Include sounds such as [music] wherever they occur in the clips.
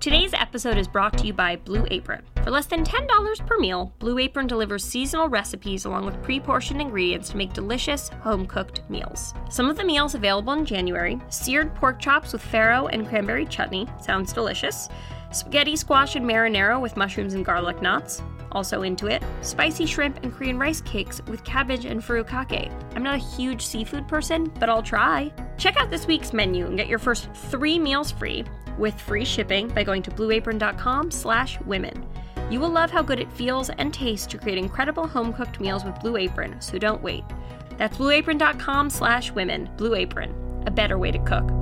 Today's episode is brought to you by Blue Apron. For less than $10 per meal, Blue Apron delivers seasonal recipes along with pre portioned ingredients to make delicious, home cooked meals. Some of the meals available in January seared pork chops with farro and cranberry chutney, sounds delicious. Spaghetti squash and marinara with mushrooms and garlic knots, also into it. Spicy shrimp and Korean rice cakes with cabbage and furikake. I'm not a huge seafood person, but I'll try. Check out this week's menu and get your first three meals free with free shipping by going to blueapron.com slash women. You will love how good it feels and tastes to create incredible home-cooked meals with Blue Apron, so don't wait. That's blueapron.com slash women. Blue Apron, a better way to cook.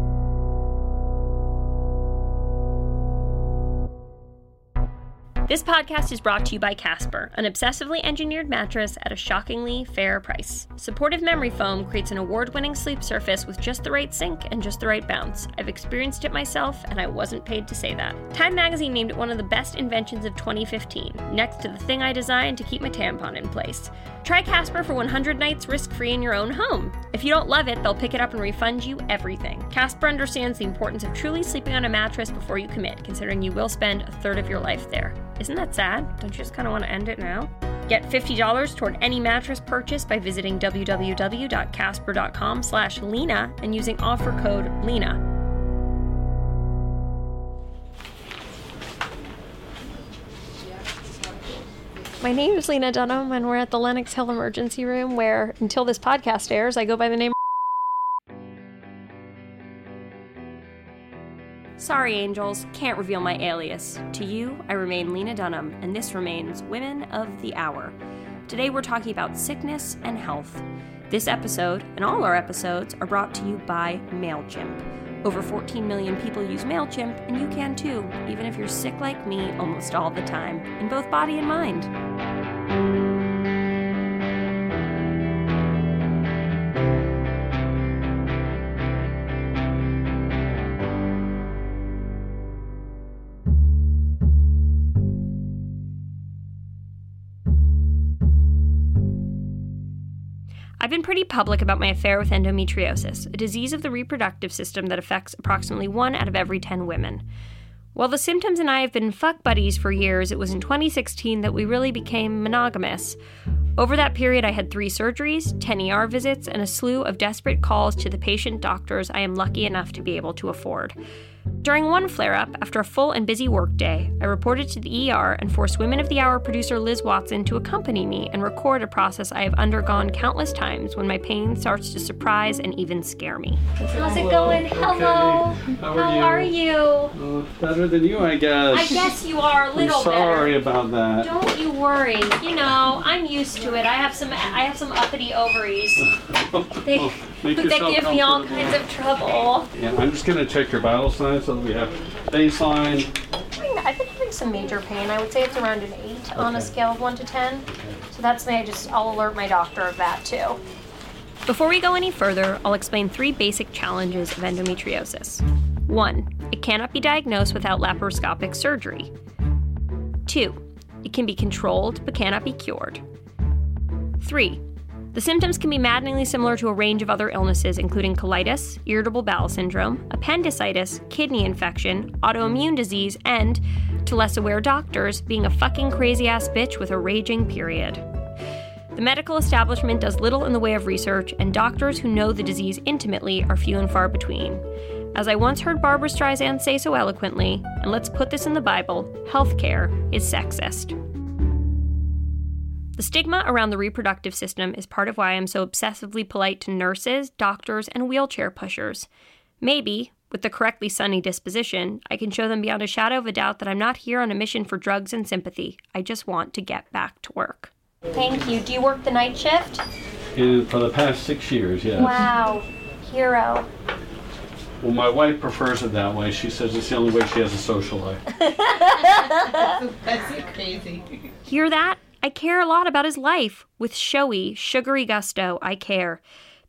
This podcast is brought to you by Casper, an obsessively engineered mattress at a shockingly fair price. Supportive memory foam creates an award winning sleep surface with just the right sink and just the right bounce. I've experienced it myself, and I wasn't paid to say that. Time magazine named it one of the best inventions of 2015, next to the thing I designed to keep my tampon in place. Try Casper for 100 nights risk free in your own home. If you don't love it, they'll pick it up and refund you everything. Casper understands the importance of truly sleeping on a mattress before you commit, considering you will spend a third of your life there. Isn't that sad? Don't you just kind of want to end it now? Get $50 toward any mattress purchase by visiting www.casper.com slash Lena and using offer code LENA. My name is Lena Dunham, and we're at the Lenox Hill Emergency Room, where, until this podcast airs, I go by the name. Sorry, angels, can't reveal my alias. To you, I remain Lena Dunham, and this remains Women of the Hour. Today, we're talking about sickness and health. This episode, and all our episodes, are brought to you by MailChimp. Over 14 million people use MailChimp, and you can too, even if you're sick like me almost all the time, in both body and mind. Public about my affair with endometriosis, a disease of the reproductive system that affects approximately one out of every 10 women. While the symptoms and I have been fuck buddies for years, it was in 2016 that we really became monogamous. Over that period, I had three surgeries, 10 ER visits, and a slew of desperate calls to the patient doctors I am lucky enough to be able to afford. During one flare up, after a full and busy workday, I reported to the ER and forced Women of the Hour producer Liz Watson to accompany me and record a process I have undergone countless times when my pain starts to surprise and even scare me. How's it going? Hello. Okay. How How are are you? you? Uh, better than you, I guess. I guess you are a I'm little sorry better. about that. Don't you worry. You know, I'm used to it. I have some I have some uppity ovaries. [laughs] They, Make they yourself give me all comfortable. kinds of trouble. Yeah, I'm just gonna check your vital signs so that we have baseline. I've been having some major pain. I would say it's around an eight on a Okay. scale of one to ten. So that's me. I just I'll alert my doctor of that too. Before we go any further, I'll explain three basic challenges of endometriosis. One, it cannot be diagnosed without laparoscopic surgery. Two, it can be controlled but cannot be cured. Three, the symptoms can be maddeningly similar to a range of other illnesses, including colitis, irritable bowel syndrome, appendicitis, kidney infection, autoimmune disease, and, to less aware doctors, being a fucking crazy ass bitch with a raging period. The medical establishment does little in the way of research, and doctors who know the disease intimately are few and far between. As I once heard Barbra Streisand say so eloquently, and let's put this in the Bible healthcare is sexist. The stigma around the reproductive system is part of why I'm so obsessively polite to nurses, doctors, and wheelchair pushers. Maybe, with the correctly sunny disposition, I can show them beyond a shadow of a doubt that I'm not here on a mission for drugs and sympathy. I just want to get back to work. Thank you. Do you work the night shift? And for the past six years, yes. Wow. Hero. Well, my wife prefers it that way. She says it's the only way she has a social life. [laughs] That's crazy. Hear that? I care a lot about his life. With showy, sugary gusto, I care.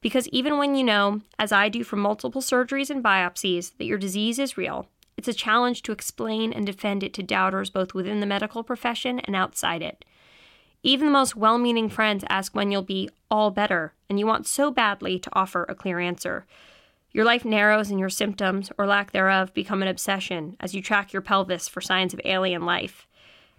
Because even when you know, as I do from multiple surgeries and biopsies, that your disease is real, it's a challenge to explain and defend it to doubters both within the medical profession and outside it. Even the most well meaning friends ask when you'll be all better, and you want so badly to offer a clear answer. Your life narrows and your symptoms, or lack thereof, become an obsession as you track your pelvis for signs of alien life.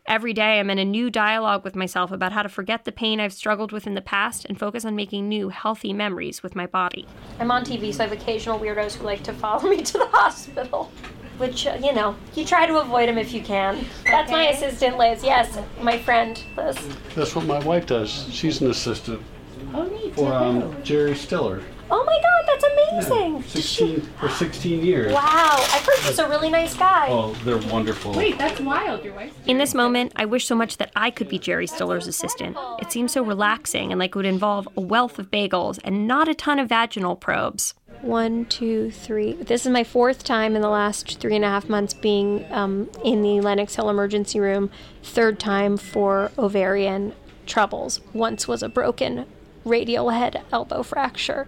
Every day, I'm in a new dialogue with myself about how to forget the pain I've struggled with in the past and focus on making new, healthy memories with my body. I'm on TV, so I have occasional weirdos who like to follow me to the [laughs] hospital. Which, uh, you know, you try to avoid them if you can. That's my assistant, Liz. Yes, my friend, Liz. That's what my wife does. She's an assistant Oh, neat. for um, Jerry Stiller. Oh my god, that's amazing! Does she- 16 for 16 years. Wow, I've heard he's a really nice guy. Oh, they're wonderful. Wait, that's wild. Your wife's. In this moment, I wish so much that I could be Jerry Stiller's assistant. It seems so relaxing and like it would involve a wealth of bagels and not a ton of vaginal probes. One, two, three. This is my fourth time in the last three and a half months being um, in the Lenox Hill emergency room. Third time for ovarian troubles. Once was a broken radial head elbow fracture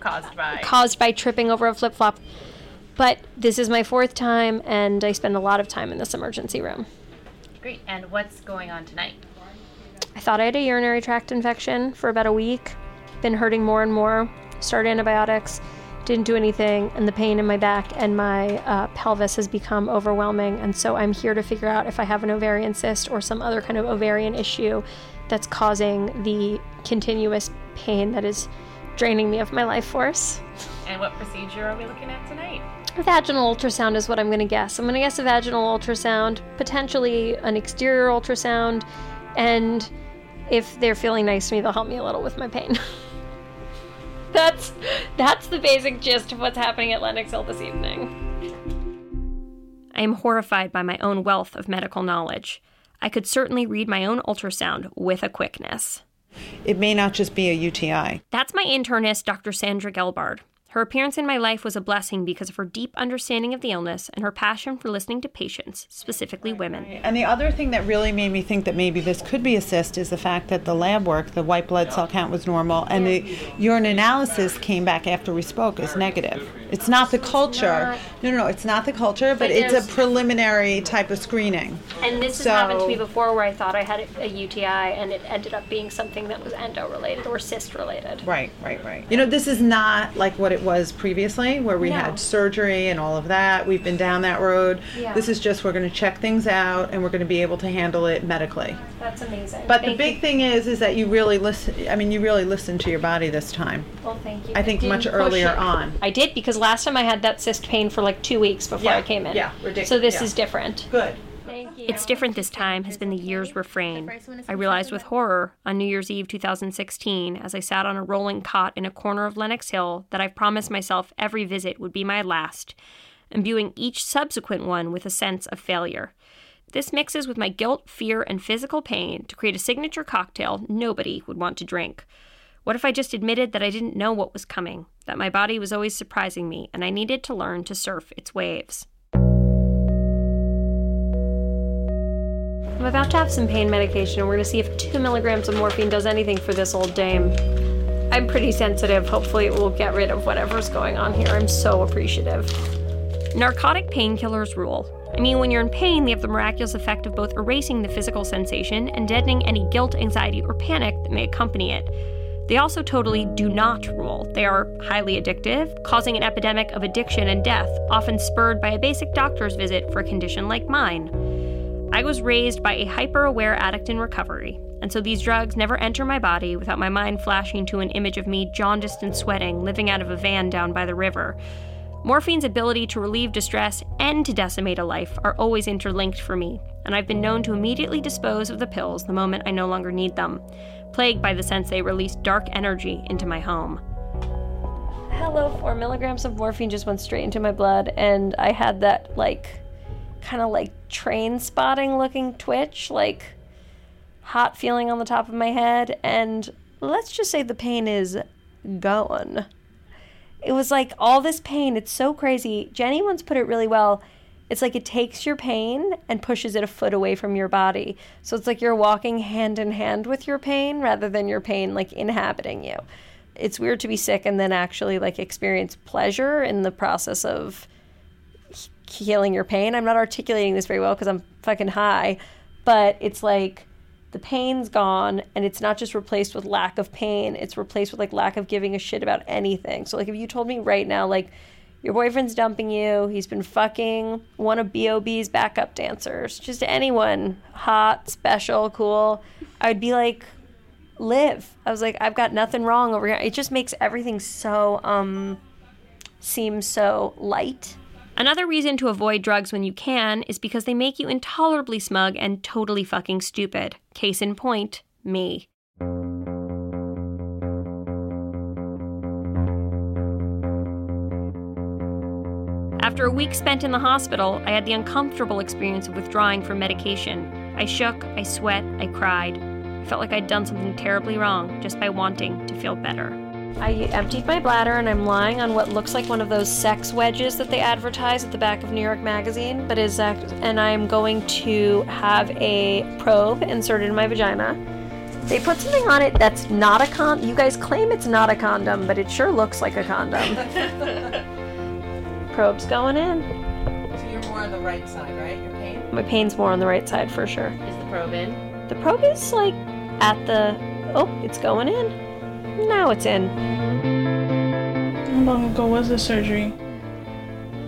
Caused by. caused by tripping over a flip flop. But this is my fourth time, and I spend a lot of time in this emergency room. Great. And what's going on tonight? I thought I had a urinary tract infection for about a week. Been hurting more and more. Started antibiotics. Didn't do anything, and the pain in my back and my uh, pelvis has become overwhelming. And so I'm here to figure out if I have an ovarian cyst or some other kind of ovarian issue that's causing the continuous pain that is draining me of my life force. And what procedure are we looking at tonight? Vaginal ultrasound is what I'm going to guess. I'm going to guess a vaginal ultrasound, potentially an exterior ultrasound, and if they're feeling nice to me, they'll help me a little with my pain. [laughs] that's that's the basic gist of what's happening at Lenox Hill this evening. I am horrified by my own wealth of medical knowledge. I could certainly read my own ultrasound with a quickness. It may not just be a UTI. That's my internist, Dr. Sandra Gelbard. Her appearance in my life was a blessing because of her deep understanding of the illness and her passion for listening to patients, specifically women. And the other thing that really made me think that maybe this could be a cyst is the fact that the lab work, the white blood cell count was normal, and the urine analysis came back after we spoke as negative. It's not the culture. No, no, no, it's not the culture, but, But it's a preliminary type of screening. And this has happened to me before where I thought I had a, a UTI and it ended up being something that was endo related or cyst related. Right, right, right. You know, this is not like what it was previously, where we No. had surgery and all of that. We've been down that road. Yeah. This is just we're going to check things out and we're going to be able to handle it medically. That's amazing. But the big you. thing is, is that you really listen. I mean, you really listen to your body this time. Well, thank you. I think much earlier it. on. I did because last time I had that cyst pain for like two weeks before Yeah, I came in. yeah, ridiculous, So this yeah. is different. Good. It's different this time has been the year's refrain. I realized with horror on New Year's Eve 2016 as I sat on a rolling cot in a corner of Lenox Hill that I've promised myself every visit would be my last, imbuing each subsequent one with a sense of failure. This mixes with my guilt, fear, and physical pain to create a signature cocktail nobody would want to drink. What if I just admitted that I didn't know what was coming, that my body was always surprising me, and I needed to learn to surf its waves? I'm about to have some pain medication, and we're gonna see if two milligrams of morphine does anything for this old dame. I'm pretty sensitive. Hopefully, it will get rid of whatever's going on here. I'm so appreciative. Narcotic painkillers rule. I mean, when you're in pain, they have the miraculous effect of both erasing the physical sensation and deadening any guilt, anxiety, or panic that may accompany it. They also totally do not rule. They are highly addictive, causing an epidemic of addiction and death, often spurred by a basic doctor's visit for a condition like mine. I was raised by a hyper aware addict in recovery, and so these drugs never enter my body without my mind flashing to an image of me jaundiced and sweating, living out of a van down by the river. Morphine's ability to relieve distress and to decimate a life are always interlinked for me, and I've been known to immediately dispose of the pills the moment I no longer need them, plagued by the sense they release dark energy into my home. Hello, four milligrams of morphine just went straight into my blood, and I had that, like, kind of like Trainspotting looking twitch, like hot feeling on the top of my head, and let's just say the pain is gone. It was like all this pain, it's so crazy. Jenny once put it really well. It's like it takes your pain and pushes it a foot away from your body. So it's like you're walking hand in hand with your pain rather than your pain like inhabiting you. It's weird to be sick and then actually like experience pleasure in the process of healing your pain. I'm not articulating this very well because I'm fucking high, but it's like the pain's gone and it's not just replaced with lack of pain, it's replaced with like lack of giving a shit about anything. So like if you told me right now like Your boyfriend's dumping you. He's been fucking one of B.O.B.'s backup dancers. Just anyone, hot, special, cool. I'd be like, live. I was like, I've got nothing wrong over here. It just makes everything so, um, seem so light. Another reason to avoid drugs when you can is because they make you intolerably smug and totally fucking stupid. Case in point, me. After a week spent in the hospital, I had the uncomfortable experience of withdrawing from medication. I shook, I sweat, I cried. I felt like I'd done something terribly wrong just by wanting to feel better. I emptied my bladder and I'm lying on what looks like one of those sex wedges that they advertise at the back of New York Magazine, but is act- and I'm going to have a probe inserted in my vagina. They put something on it that's not a con. You guys claim it's not a condom, but it sure looks like a condom. [laughs] Probe's going in. So you're more on the right side, right? Your pain? My pain's more on the right side for sure. Is the probe in? The probe is like at the. Oh, it's going in. Now it's in. How long ago was the surgery?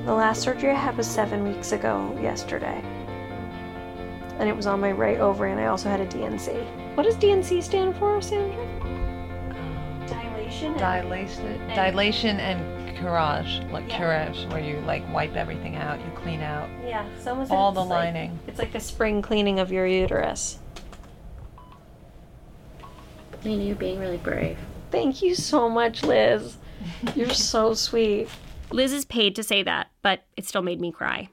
The last surgery I had was seven weeks ago yesterday. And it was on my right ovary, and I also had a DNC. What does DNC stand for, Sandra? Dilation. and- dilation, dilation and curage, like curage, where you like wipe everything out, you clean out yeah, someone said all the like- lining. It's like the spring cleaning of your uterus. Nina, you're being really brave. Thank you so much, Liz. [laughs] You're so sweet. Liz is paid to say that, but it still made me cry.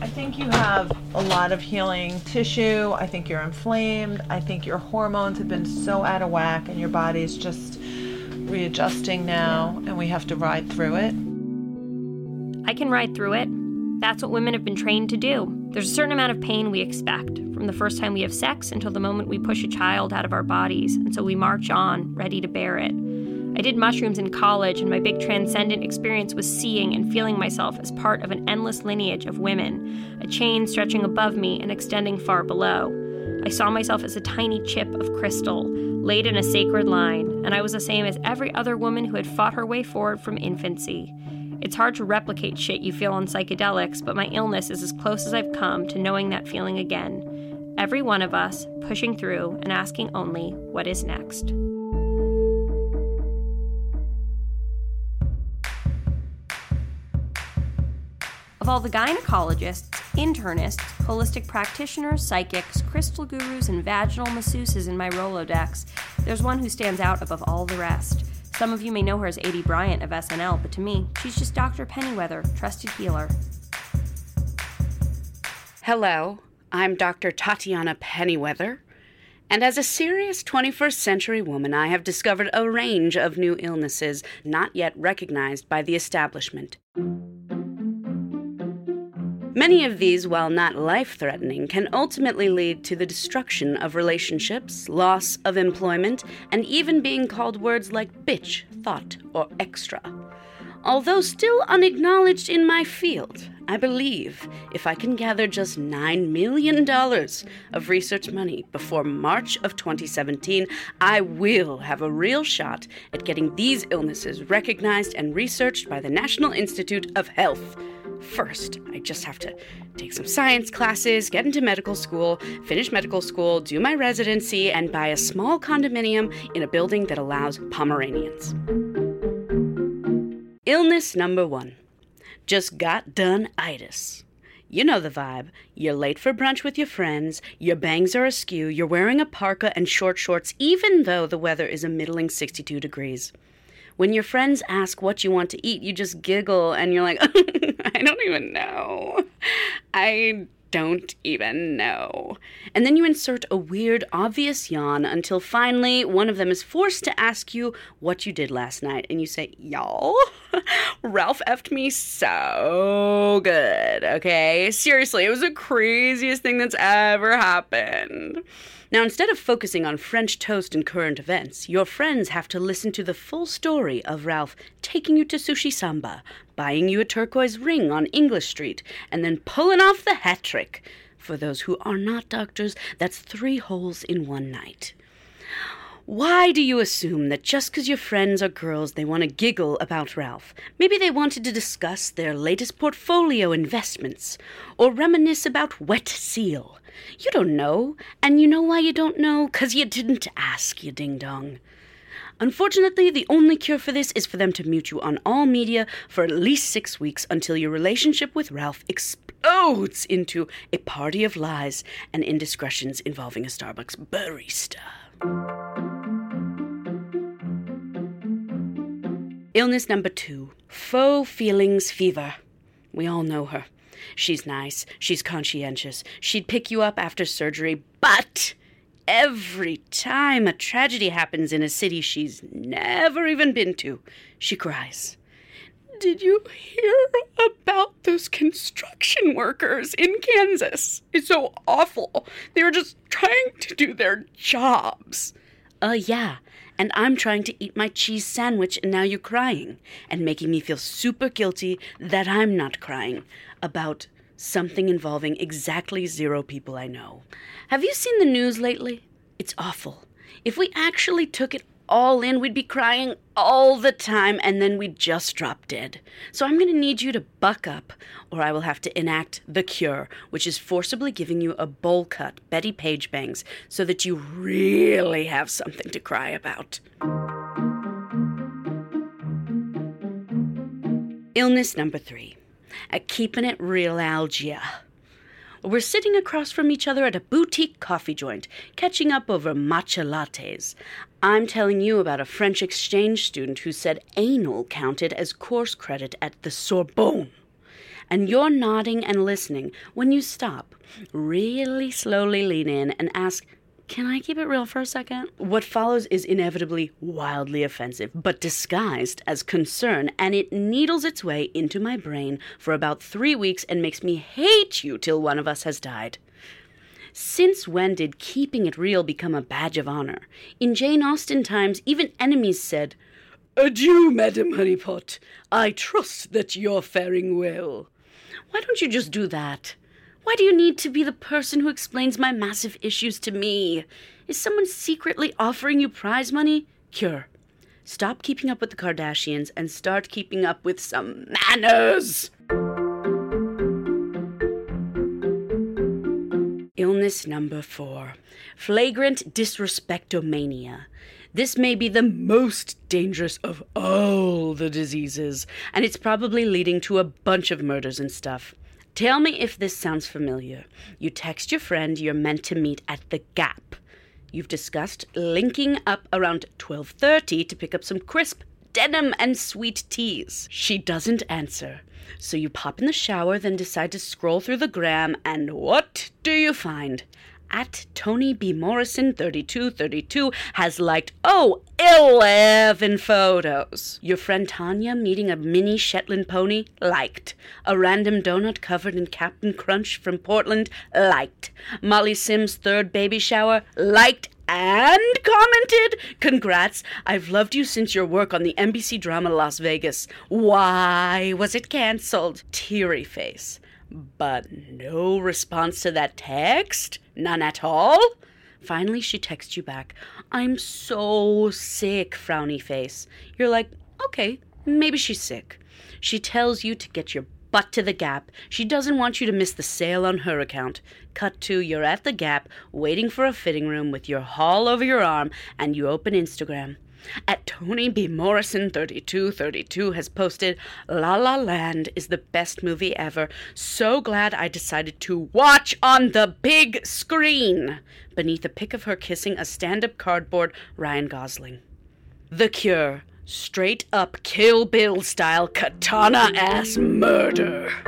I think you have a lot of healing tissue. I think you're inflamed. I think your hormones have been so out of whack and your body's just readjusting now and we have to ride through it. I can ride through it. That's what women have been trained to do. There's a certain amount of pain we expect from the first time we have sex until the moment we push a child out of our bodies, and so we march on, ready to bear it. I did mushrooms in college, and my big transcendent experience was seeing and feeling myself as part of an endless lineage of women, a chain stretching above me and extending far below. I saw myself as a tiny chip of crystal, laid in a sacred line, and I was the same as every other woman who had fought her way forward from infancy. It's hard to replicate shit you feel on psychedelics, but my illness is as close as I've come to knowing that feeling again. Every one of us pushing through and asking only, what is next? Of all the gynecologists, internists, holistic practitioners, psychics, crystal gurus, and vaginal masseuses in my Rolodex, there's one who stands out above all the rest. Some of you may know her as Aidy Bryant of SNL, but to me, she's just Dr. Pennyweather, trusted healer. Hello, I'm Dr. Tatiana Pennyweather, and as a serious 21st century woman, I have discovered a range of new illnesses not yet recognized by the establishment. Many of these, while not life threatening, can ultimately lead to the destruction of relationships, loss of employment, and even being called words like bitch, thought, or extra. Although still unacknowledged in my field, I believe if I can gather just $9 million of research money before March of 2017, I will have a real shot at getting these illnesses recognized and researched by the National Institute of Health. First, I just have to take some science classes, get into medical school, finish medical school, do my residency, and buy a small condominium in a building that allows Pomeranians. Illness number one just got done itis. You know the vibe. You're late for brunch with your friends, your bangs are askew, you're wearing a parka and short shorts, even though the weather is a middling 62 degrees. When your friends ask what you want to eat, you just giggle and you're like, [laughs] I don't even know. I don't even know. And then you insert a weird, obvious yawn until finally one of them is forced to ask you what you did last night. And you say, Y'all, [laughs] Ralph effed me so good, okay? Seriously, it was the craziest thing that's ever happened. Now, instead of focusing on French toast and current events, your friends have to listen to the full story of Ralph taking you to Sushi Samba, buying you a turquoise ring on English Street, and then pulling off the hat trick. For those who are not doctors, that's three holes in one night. Why do you assume that just because your friends are girls, they want to giggle about Ralph? Maybe they wanted to discuss their latest portfolio investments or reminisce about Wet Seal. You don't know. And you know why you don't know? Because you didn't ask, you ding dong. Unfortunately, the only cure for this is for them to mute you on all media for at least six weeks until your relationship with Ralph explodes into a party of lies and indiscretions involving a Starbucks barista. Illness number two faux feelings fever. We all know her. She's nice, she's conscientious, she'd pick you up after surgery, but every time a tragedy happens in a city she's never even been to, she cries. Did you hear about those construction workers in Kansas? It's so awful. They were just trying to do their jobs. Uh, yeah. And I'm trying to eat my cheese sandwich, and now you're crying and making me feel super guilty that I'm not crying about something involving exactly zero people I know. Have you seen the news lately? It's awful. If we actually took it all in, we'd be crying all the time and then we'd just drop dead. So I'm going to need you to buck up, or I will have to enact the cure, which is forcibly giving you a bowl cut Bettie Page bangs so that you really have something to cry about. Illness number three a keeping it real algia. We're sitting across from each other at a boutique coffee joint, catching up over matcha lattes. I'm telling you about a French exchange student who said anal counted as course credit at the Sorbonne. And you're nodding and listening when you stop, really slowly lean in and ask, can I keep it real for a second? What follows is inevitably wildly offensive, but disguised as concern, and it needles its way into my brain for about three weeks and makes me hate you till one of us has died. Since when did keeping it real become a badge of honor? In Jane Austen times, even enemies said, Adieu, Madam Honeypot. I trust that you're faring well. Why don't you just do that? Why do you need to be the person who explains my massive issues to me? Is someone secretly offering you prize money? Cure. Stop keeping up with the Kardashians and start keeping up with some manners. Illness number four flagrant disrespectomania. This may be the most dangerous of all the diseases, and it's probably leading to a bunch of murders and stuff. Tell me if this sounds familiar. You text your friend you're meant to meet at the Gap. You've discussed linking up around 12:30 to pick up some crisp denim and sweet teas. She doesn't answer. So you pop in the shower, then decide to scroll through the gram, and what do you find? At Tony B. Morrison 3232 has liked, oh, 11 photos. Your friend Tanya meeting a mini Shetland pony? Liked. A random donut covered in Captain Crunch from Portland? Liked. Molly Sims' third baby shower? Liked and commented, Congrats, I've loved you since your work on the NBC drama Las Vegas. Why was it cancelled? Teary face. But no response to that text? None at all? Finally, she texts you back, I'm so sick, frowny face. You're like, okay, maybe she's sick. She tells you to get your butt to the Gap. She doesn't want you to miss the sale on her account. Cut to you're at the Gap, waiting for a fitting room with your haul over your arm, and you open Instagram. At Tony B. Morrison 3232 has posted La La Land is the best movie ever. So glad I decided to watch on the big screen. Beneath a pic of her kissing a stand-up cardboard Ryan Gosling. The Cure. Straight up Kill Bill style katana ass murder. [laughs]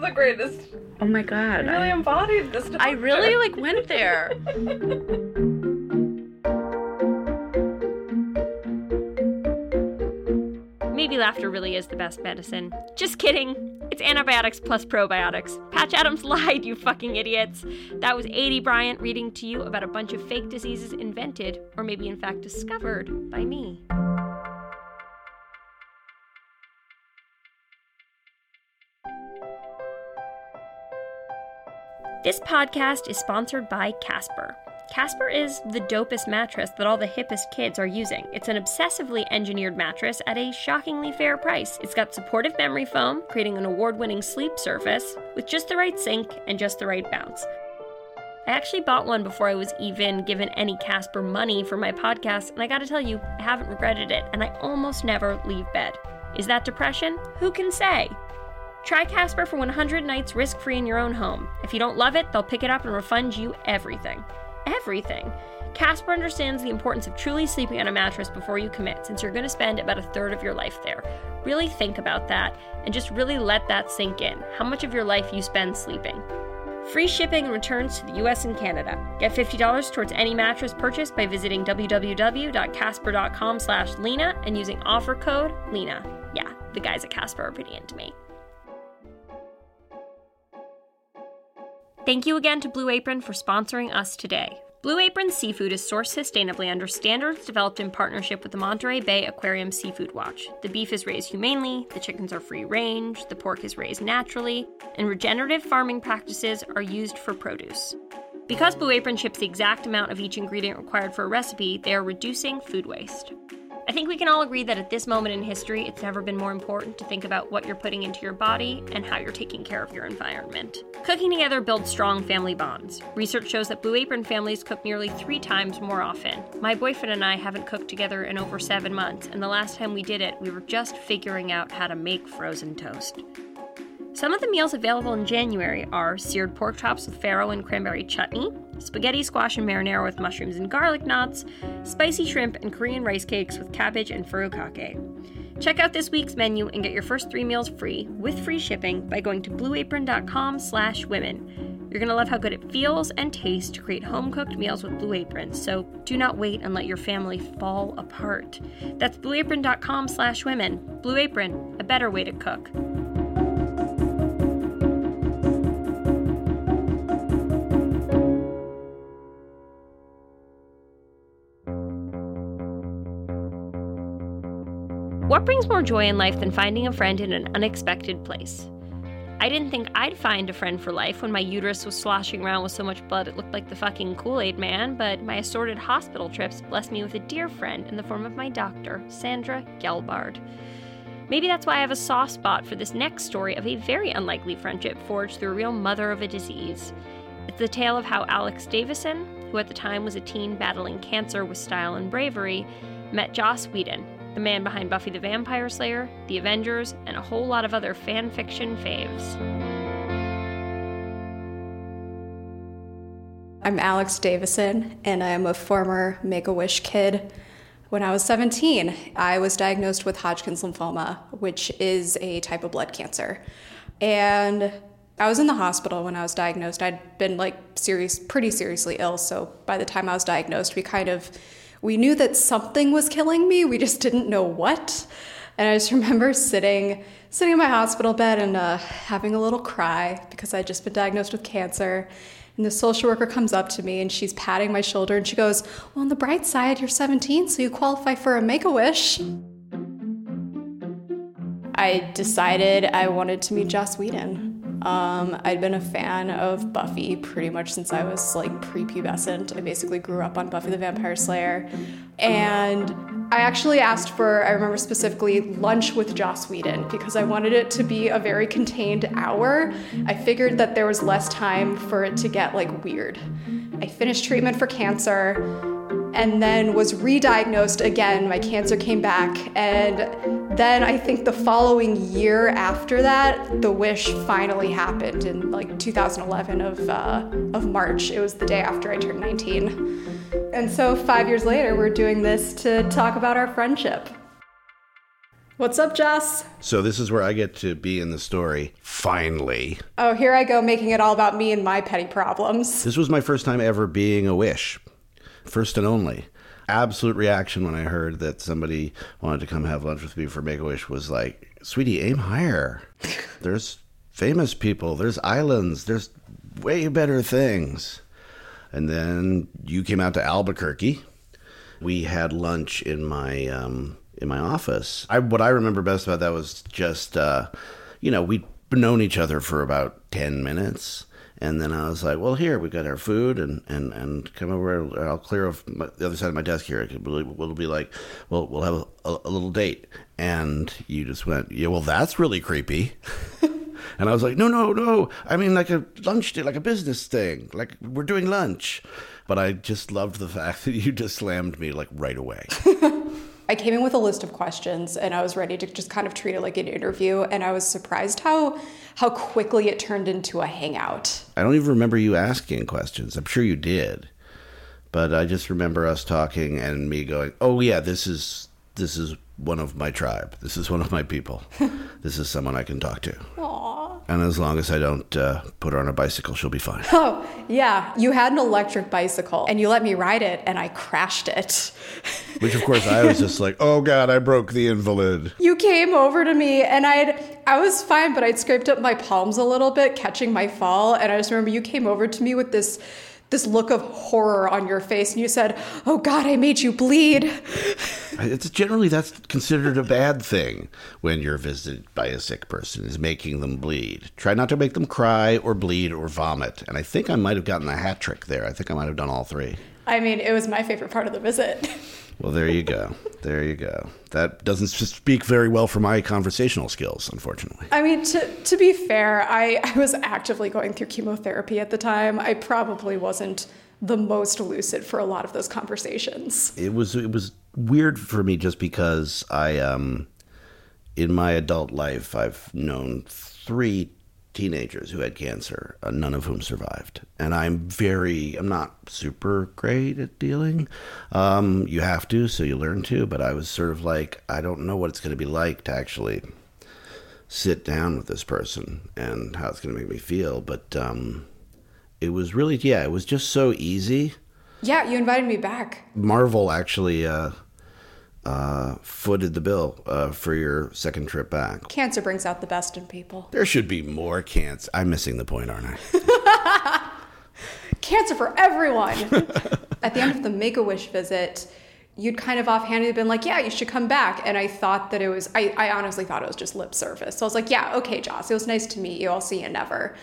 the greatest. Oh my god. I really embodied this. I really like went there. [laughs] Maybe laughter really is the best medicine. Just kidding. It's antibiotics plus probiotics. Patch Adams [laughs] lied, you fucking idiots. That was Aidy Bryant reading to you about a bunch of fake diseases invented, or maybe in fact discovered, by me. This podcast is sponsored by Casper. Casper is the dopest mattress that all the hippest kids are using. It's an obsessively engineered mattress at a shockingly fair price. It's got supportive memory foam, creating an award winning sleep surface with just the right sink and just the right bounce. I actually bought one before I was even given any Casper money for my podcast, and I gotta tell you, I haven't regretted it, and I almost never leave bed. Is that depression? Who can say? Try Casper for 100 nights risk free in your own home. If you don't love it, they'll pick it up and refund you everything. Everything. Casper understands the importance of truly sleeping on a mattress before you commit, since you're going to spend about a third of your life there. Really think about that and just really let that sink in how much of your life you spend sleeping. Free shipping and returns to the US and Canada. Get $50 towards any mattress purchase by visiting www.casper.com slash Lena and using offer code Lena. Yeah, the guys at Casper are pretty into me. Thank you again to Blue Apron for sponsoring us today. Blue Apron seafood is sourced sustainably under standards developed in partnership with the Monterey Bay Aquarium Seafood Watch. The beef is raised humanely, the chickens are free range, the pork is raised naturally, and regenerative farming practices are used for produce. Because Blue Apron ships the exact amount of each ingredient required for a recipe, they are reducing food waste. I think we can all agree that at this moment in history, it's never been more important to think about what you're putting into your body and how you're taking care of your environment. Cooking together builds strong family bonds. Research shows that Blue Apron families cook nearly three times more often. My boyfriend and I haven't cooked together in over seven months, and the last time we did it, we were just figuring out how to make frozen toast. Some of the meals available in January are seared pork chops with farro and cranberry chutney, spaghetti squash and marinara with mushrooms and garlic knots, spicy shrimp and Korean rice cakes with cabbage and furikake. Check out this week's menu and get your first three meals free with free shipping by going to blueapron.com slash women. You're going to love how good it feels and tastes to create home-cooked meals with Blue Apron, so do not wait and let your family fall apart. That's blueapron.com slash women. Blue Apron, a better way to cook. What brings more joy in life than finding a friend in an unexpected place? I didn't think I'd find a friend for life when my uterus was sloshing around with so much blood it looked like the fucking Kool Aid man, but my assorted hospital trips blessed me with a dear friend in the form of my doctor, Sandra Gelbard. Maybe that's why I have a soft spot for this next story of a very unlikely friendship forged through a real mother of a disease. It's the tale of how Alex Davison, who at the time was a teen battling cancer with style and bravery, met Joss Whedon, the man behind Buffy the Vampire Slayer, The Avengers, and a whole lot of other fan fiction faves. I'm Alex Davison, and I am a former Make a Wish kid. When I was 17, I was diagnosed with Hodgkin's lymphoma, which is a type of blood cancer. And I was in the hospital when I was diagnosed. I'd been like serious, pretty seriously ill. So by the time I was diagnosed, we kind of we knew that something was killing me. We just didn't know what. And I just [laughs] remember sitting sitting in my hospital bed and uh, having a little cry because I'd just been diagnosed with cancer. And the social worker comes up to me and she's patting my shoulder and she goes, Well, on the bright side, you're 17, so you qualify for a make a wish. I decided I wanted to meet Joss Whedon. Um, I'd been a fan of Buffy pretty much since I was like prepubescent. I basically grew up on Buffy the Vampire Slayer. And I actually asked for, I remember specifically, lunch with Joss Whedon because I wanted it to be a very contained hour. I figured that there was less time for it to get like weird. I finished treatment for cancer and then was re-diagnosed again. My cancer came back, and then I think the following year after that, the wish finally happened in like 2011 of uh, of March. It was the day after I turned 19, and so five years later, we're doing this to talk about our friendship. What's up, Joss? So this is where I get to be in the story. Finally. Oh, here I go making it all about me and my petty problems. This was my first time ever being a wish first and only. Absolute reaction when I heard that somebody wanted to come have lunch with me for Make a Wish was like, sweetie, aim higher. [laughs] there's famous people, there's islands, there's way better things. And then you came out to Albuquerque. We had lunch in my um, in my office. I, what I remember best about that was just, uh, you know, we'd known each other for about ten minutes, And then I was like, well, here, we've got our food and, and, and come over. I'll clear off my, the other side of my desk here. It'll be like, well, we'll have a, a, a little date. And you just went, yeah, well, that's really creepy. [laughs] and I was like, no, no, no. I mean, like a lunch date, like a business thing. Like we're doing lunch. But I just loved the [laughs] fact that you just slammed me like right away. [laughs] I came in with a list of questions and I was ready to just kind of treat it like an interview and I was surprised how how quickly it turned into a hangout. I don't even remember you asking questions. I'm sure you did. But I just remember us talking and me going, "Oh yeah, this is this is one of my tribe. This is one of my people. [laughs] this is someone I can talk to." Aww. And as long as I don't uh, put her on a bicycle, she'll be fine. [laughs] Oh, yeah. You had an electric bicycle and you let me ride it and I crashed it. [laughs] Which of course I was just like, "Oh god, I broke the invalid." You came over to me and I'd I was fine, but I'd scraped up my palms a little bit catching my fall and I just remember you came over to me with this this look of horror on your face and you said, "Oh god, I made you bleed." It's generally that's considered a bad thing when you're visited by a sick person is making them bleed. Try not to make them cry or bleed or vomit. And I think I might have gotten a hat trick there. I think I might have done all three. I mean, it was my favorite part of the visit. [laughs] Well, there you go. There you go. That doesn't speak very well for my conversational skills, unfortunately. I mean, to, to be fair, I, [laughs] I was actively going through chemotherapy at the time. I probably wasn't the most lucid for a lot of those conversations. It was it was weird for me just because I um in my adult life I've known three teenagers who had cancer, uh, none of whom survived. And I'm very, I'm not super great at dealing. Um, you have to, so you learn to. But I was sort of like, I don't know what it's going to be like to actually sit down with this person and how it's going to make me feel. But um, it was really, yeah, it was just so easy. Yeah, you invited me back. Marvel actually uh, uh, footed the bill uh, for your second trip back. Cancer brings out the best in people. There should be more cancer. I'm missing the point, aren't I? [laughs] cancer for everyone. [laughs] At the end of the Make a Wish visit, you'd kind of offhandedly been like, "Yeah, you should come back," and I thought that it was. I, I honestly thought it was just lip service. So I was like, "Yeah, okay, Joss, it was nice to meet you. I'll see you never."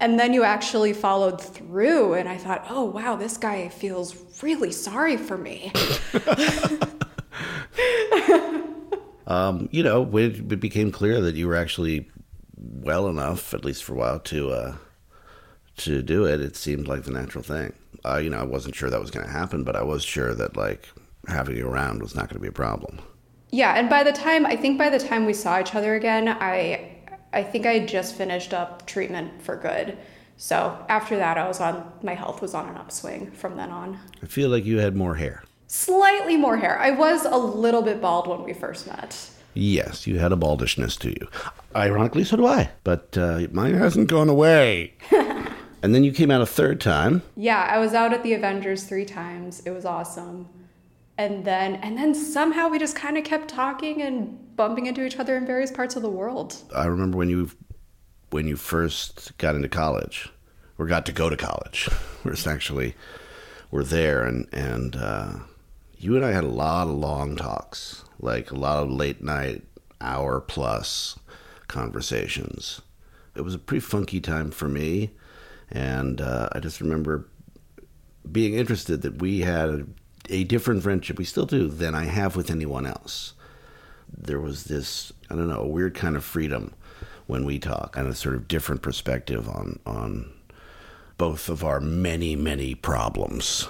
And then you actually followed through, and I thought, "Oh wow, this guy feels really sorry for me." [laughs] um, you know, it, it became clear that you were actually well enough, at least for a while, to uh, to do it. It seemed like the natural thing. Uh, you know, I wasn't sure that was going to happen, but I was sure that like having you around was not going to be a problem. Yeah, and by the time I think by the time we saw each other again, I I think I had just finished up treatment for good. So after that, I was on my health was on an upswing from then on. I feel like you had more hair. Slightly more hair. I was a little bit bald when we first met. Yes, you had a baldishness to you. Ironically, so do I. But uh, mine hasn't gone away. [laughs] and then you came out a third time. Yeah, I was out at the Avengers three times. It was awesome. And then and then somehow we just kind of kept talking and bumping into each other in various parts of the world. I remember when you when you first got into college or got to go to college. [laughs] We're actually were there and and uh, you and I had a lot of long talks, like a lot of late night, hour plus conversations. It was a pretty funky time for me, and uh, I just remember being interested that we had a, a different friendship, we still do, than I have with anyone else. There was this, I don't know, a weird kind of freedom when we talk, and a sort of different perspective on on both of our many, many problems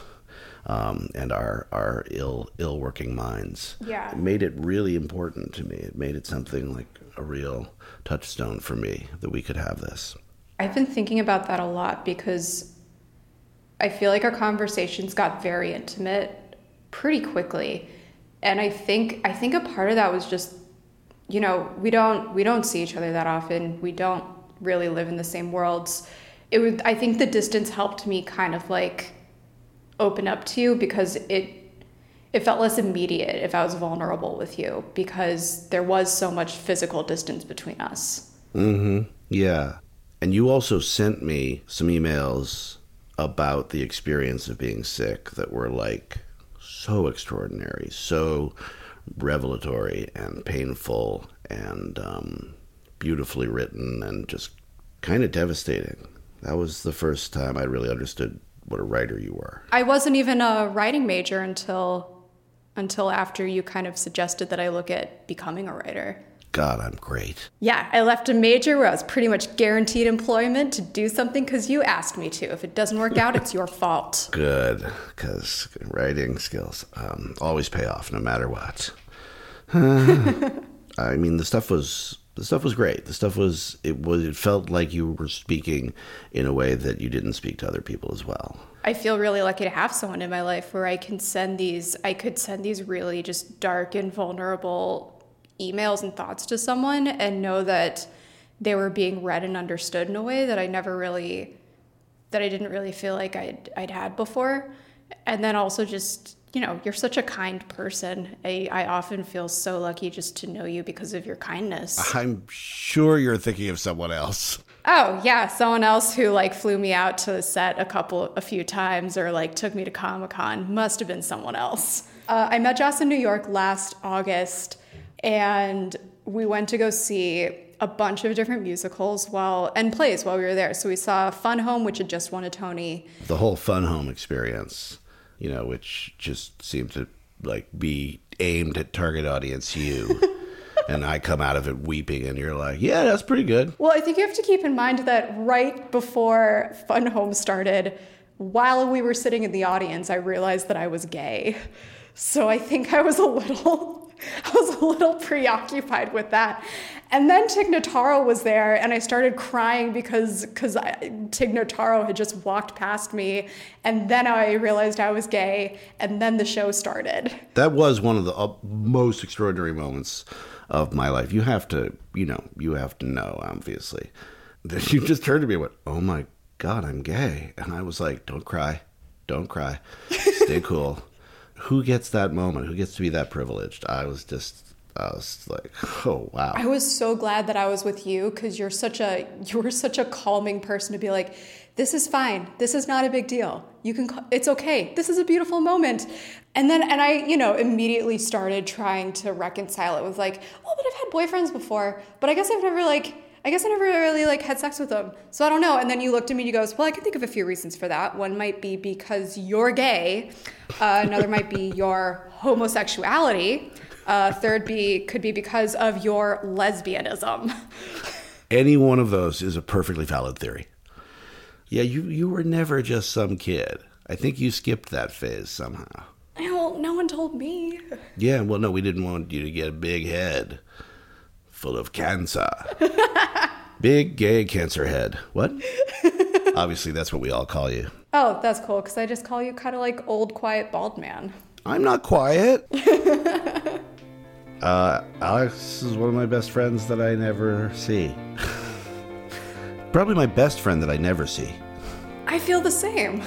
um, and our our ill ill working minds. Yeah, it made it really important to me. It made it something like a real touchstone for me that we could have this. I've been thinking about that a lot because I feel like our conversations got very intimate pretty quickly, and I think I think a part of that was just you know we don't we don't see each other that often. We don't really live in the same worlds. It would I think the distance helped me kind of like open up to you because it it felt less immediate if I was vulnerable with you because there was so much physical distance between us. Mm-hmm. Yeah. And you also sent me some emails about the experience of being sick that were like so extraordinary, so revelatory and painful and um, beautifully written and just kind of devastating. That was the first time I really understood what a writer you were. I wasn't even a writing major until until after you kind of suggested that I look at becoming a writer. God, I'm great. Yeah, I left a major where I was pretty much guaranteed employment to do something because you asked me to. If it doesn't work out, it's your fault. [laughs] Good, because writing skills um, always pay off no matter what. [laughs] I mean, the stuff was the stuff was great. The stuff was it was it felt like you were speaking in a way that you didn't speak to other people as well. I feel really lucky to have someone in my life where I can send these I could send these really just dark and vulnerable emails and thoughts to someone and know that they were being read and understood in a way that I never really that I didn't really feel like I'd I'd had before. And then also just you know, you're such a kind person. I, I often feel so lucky just to know you because of your kindness. I'm sure you're thinking of someone else. Oh, yeah, someone else who like flew me out to the set a couple, a few times or like took me to Comic Con must have been someone else. Uh, I met Joss in New York last August and we went to go see a bunch of different musicals while and plays while we were there. So we saw Fun Home, which had just won a Tony. The whole Fun Home experience you know, which just seemed to like be aimed at target audience you. [laughs] and I come out of it weeping, and you're like, yeah, that's pretty good. Well, I think you have to keep in mind that right before Fun Home started, while we were sitting in the audience, I realized that I was gay. So I think I was a little, [laughs] I was a little preoccupied with that. And then Tig Notaro was there, and I started crying because because Tig Notaro had just walked past me, and then I realized I was gay, and then the show started. That was one of the uh, most extraordinary moments of my life. You have to, you know, you have to know, obviously. That you just turned to me and went, "Oh my God, I'm gay," and I was like, "Don't cry, don't cry, stay cool." [laughs] Who gets that moment? Who gets to be that privileged? I was just I was like, [laughs] oh wow. I was so glad that I was with you because you're such a [laughs] you were such a calming person to be like, this is fine. This is not a big deal. You can. It's okay. This is a beautiful moment. And then and I you know immediately started trying to reconcile it with like, oh, but I've had boyfriends before, but I guess I've never like. I guess I never really like had sex with them. So I don't know. And then you looked at me and you goes, well, I can think of a few reasons for that. One might be because you're gay. Uh, another might be your homosexuality. Uh, third be could be because of your lesbianism. Any one of those is a perfectly valid theory. Yeah, you you were never just some kid. I think you skipped that phase somehow. Well, no one told me. Yeah, well, no, we didn't want you to get a big head full of cancer. [laughs] big gay cancer head. What? [laughs] Obviously, that's what we all call you. Oh, that's cool because I just call you kind of like old, quiet, bald man. I'm not quiet. [laughs] Uh, Alex is one of my best friends that I never see. [laughs] Probably my best friend that I never see. I feel the same.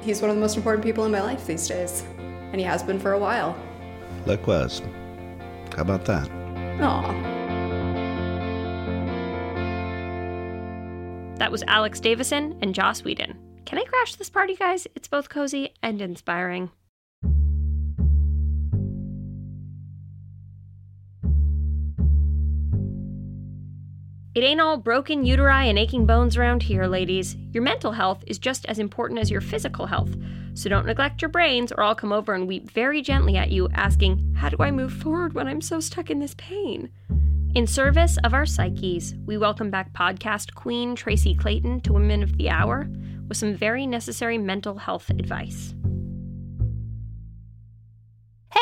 He's one of the most important people in my life these days, and he has been for a while. Likewise. How about that? Aw. That was Alex Davison and Joss Whedon. Can I crash this party, guys? It's both cozy and inspiring. It ain't all broken uteri and aching bones around here, ladies. Your mental health is just as important as your physical health. So don't neglect your brains, or I'll come over and weep very gently at you, asking, How do I move forward when I'm so stuck in this pain? In service of our psyches, we welcome back podcast queen Tracy Clayton to Women of the Hour with some very necessary mental health advice.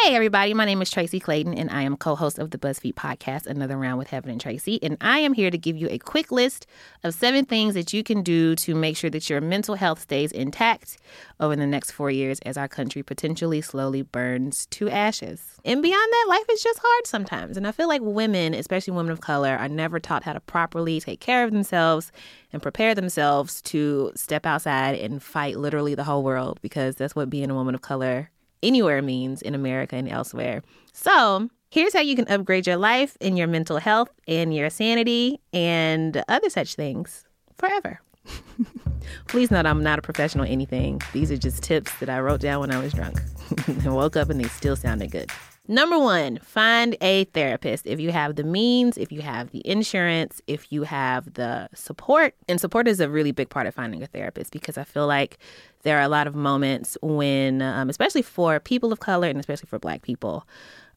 Hey, everybody, my name is Tracy Clayton, and I am co host of the BuzzFeed podcast, Another Round with Heben and Tracy. And I am here to give you a quick list of seven things that you can do to make sure that your mental health stays intact over the next four years as our country potentially slowly burns to ashes. And beyond that, life is just hard sometimes. And I feel like women, especially women of color, are never taught how to properly take care of themselves and prepare themselves to step outside and fight literally the whole world because that's what being a woman of color anywhere means in America and elsewhere. So, here's how you can upgrade your life and your mental health and your sanity and other such things forever. [laughs] Please note I'm not a professional anything. These are just tips that I wrote down when I was drunk [laughs] and woke up and they still sounded good. Number one, find a therapist. If you have the means, if you have the insurance, if you have the support. And support is a really big part of finding a therapist because I feel like there are a lot of moments when, um, especially for people of color and especially for Black people,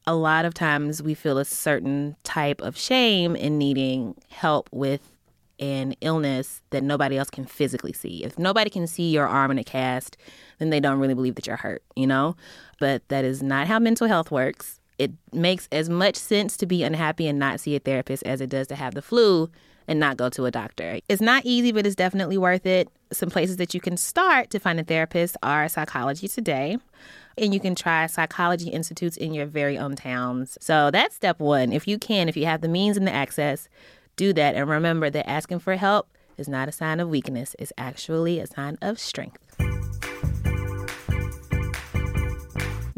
a lot of times we feel a certain type of shame in needing help with an illness that nobody else can physically see. If nobody can see your arm in a cast, then they don't really believe that you're hurt, you know? But that is not how mental health works. It makes as much sense to be unhappy and not see a therapist as it does to have the flu and not go to a doctor. It's not easy, but it's definitely worth it. Some places that you can start to find a therapist are Psychology Today. And you can try psychology institutes in your very own towns. So that's step one. If you can, if you have the means and the access, do that. And remember that asking for help is not a sign of weakness, it's actually a sign of strength.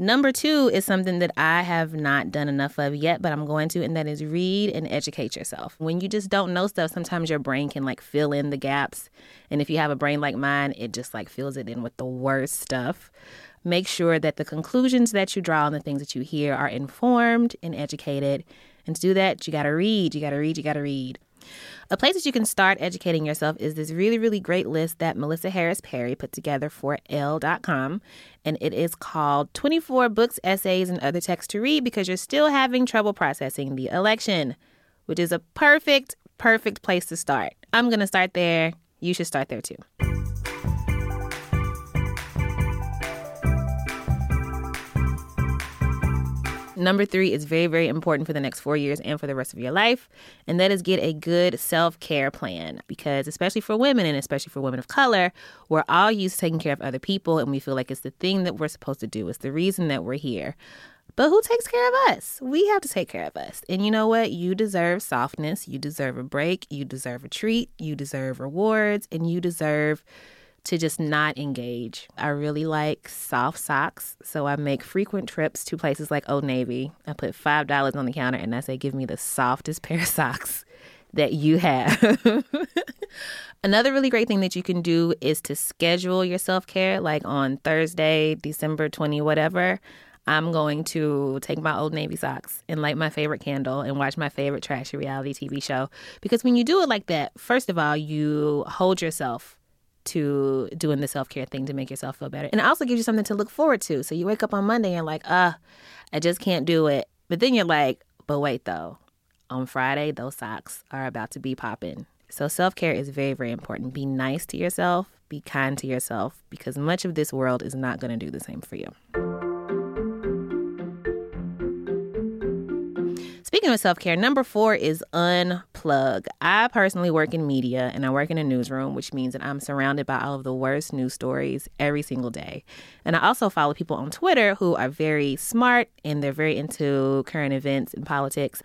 Number two is something that I have not done enough of yet, but I'm going to, and that is read and educate yourself. When you just don't know stuff, sometimes your brain can like fill in the gaps. And if you have a brain like mine, it just like fills it in with the worst stuff. Make sure that the conclusions that you draw and the things that you hear are informed and educated. And to do that, you gotta read, you gotta read, you gotta read. A place that you can start educating yourself is this really, really great list that Melissa Harris Perry put together for Elle.com. And it is called 24 Books, Essays, and Other Texts to Read because you're still having trouble processing the election, which is a perfect, perfect place to start. I'm going to start there. You should start there too. Number three is very, very important for the next four years and for the rest of your life. And that is get a good self care plan. Because, especially for women and especially for women of color, we're all used to taking care of other people and we feel like it's the thing that we're supposed to do, it's the reason that we're here. But who takes care of us? We have to take care of us. And you know what? You deserve softness. You deserve a break. You deserve a treat. You deserve rewards. And you deserve to just not engage. I really like soft socks, so I make frequent trips to places like Old Navy. I put $5 on the counter and I say, give me the softest [laughs] pair of socks that you have. [laughs] Another really great thing that you can do is to schedule your self care, like on Thursday, December 20, whatever. I'm going to take my old Navy socks and light my favorite candle and watch my favorite trashy reality TV show. Because when you do it like that, first of all, you hold yourself to doing the self care thing to make yourself feel better. And it also gives you something to look forward to. So you wake up on Monday and like, uh, I just can't do it. But then you're like, but wait though, on Friday, those socks are about to be popping. So self care is very, very important. Be nice to yourself, be kind to yourself, because much of this world is not going to do the same for you. Speaking of self care, number four is unplug. I personally work in media and I work in a newsroom, which means that I'm surrounded by all of the worst news stories every single day. And I also follow people on Twitter who are very smart and they're very into current events and politics.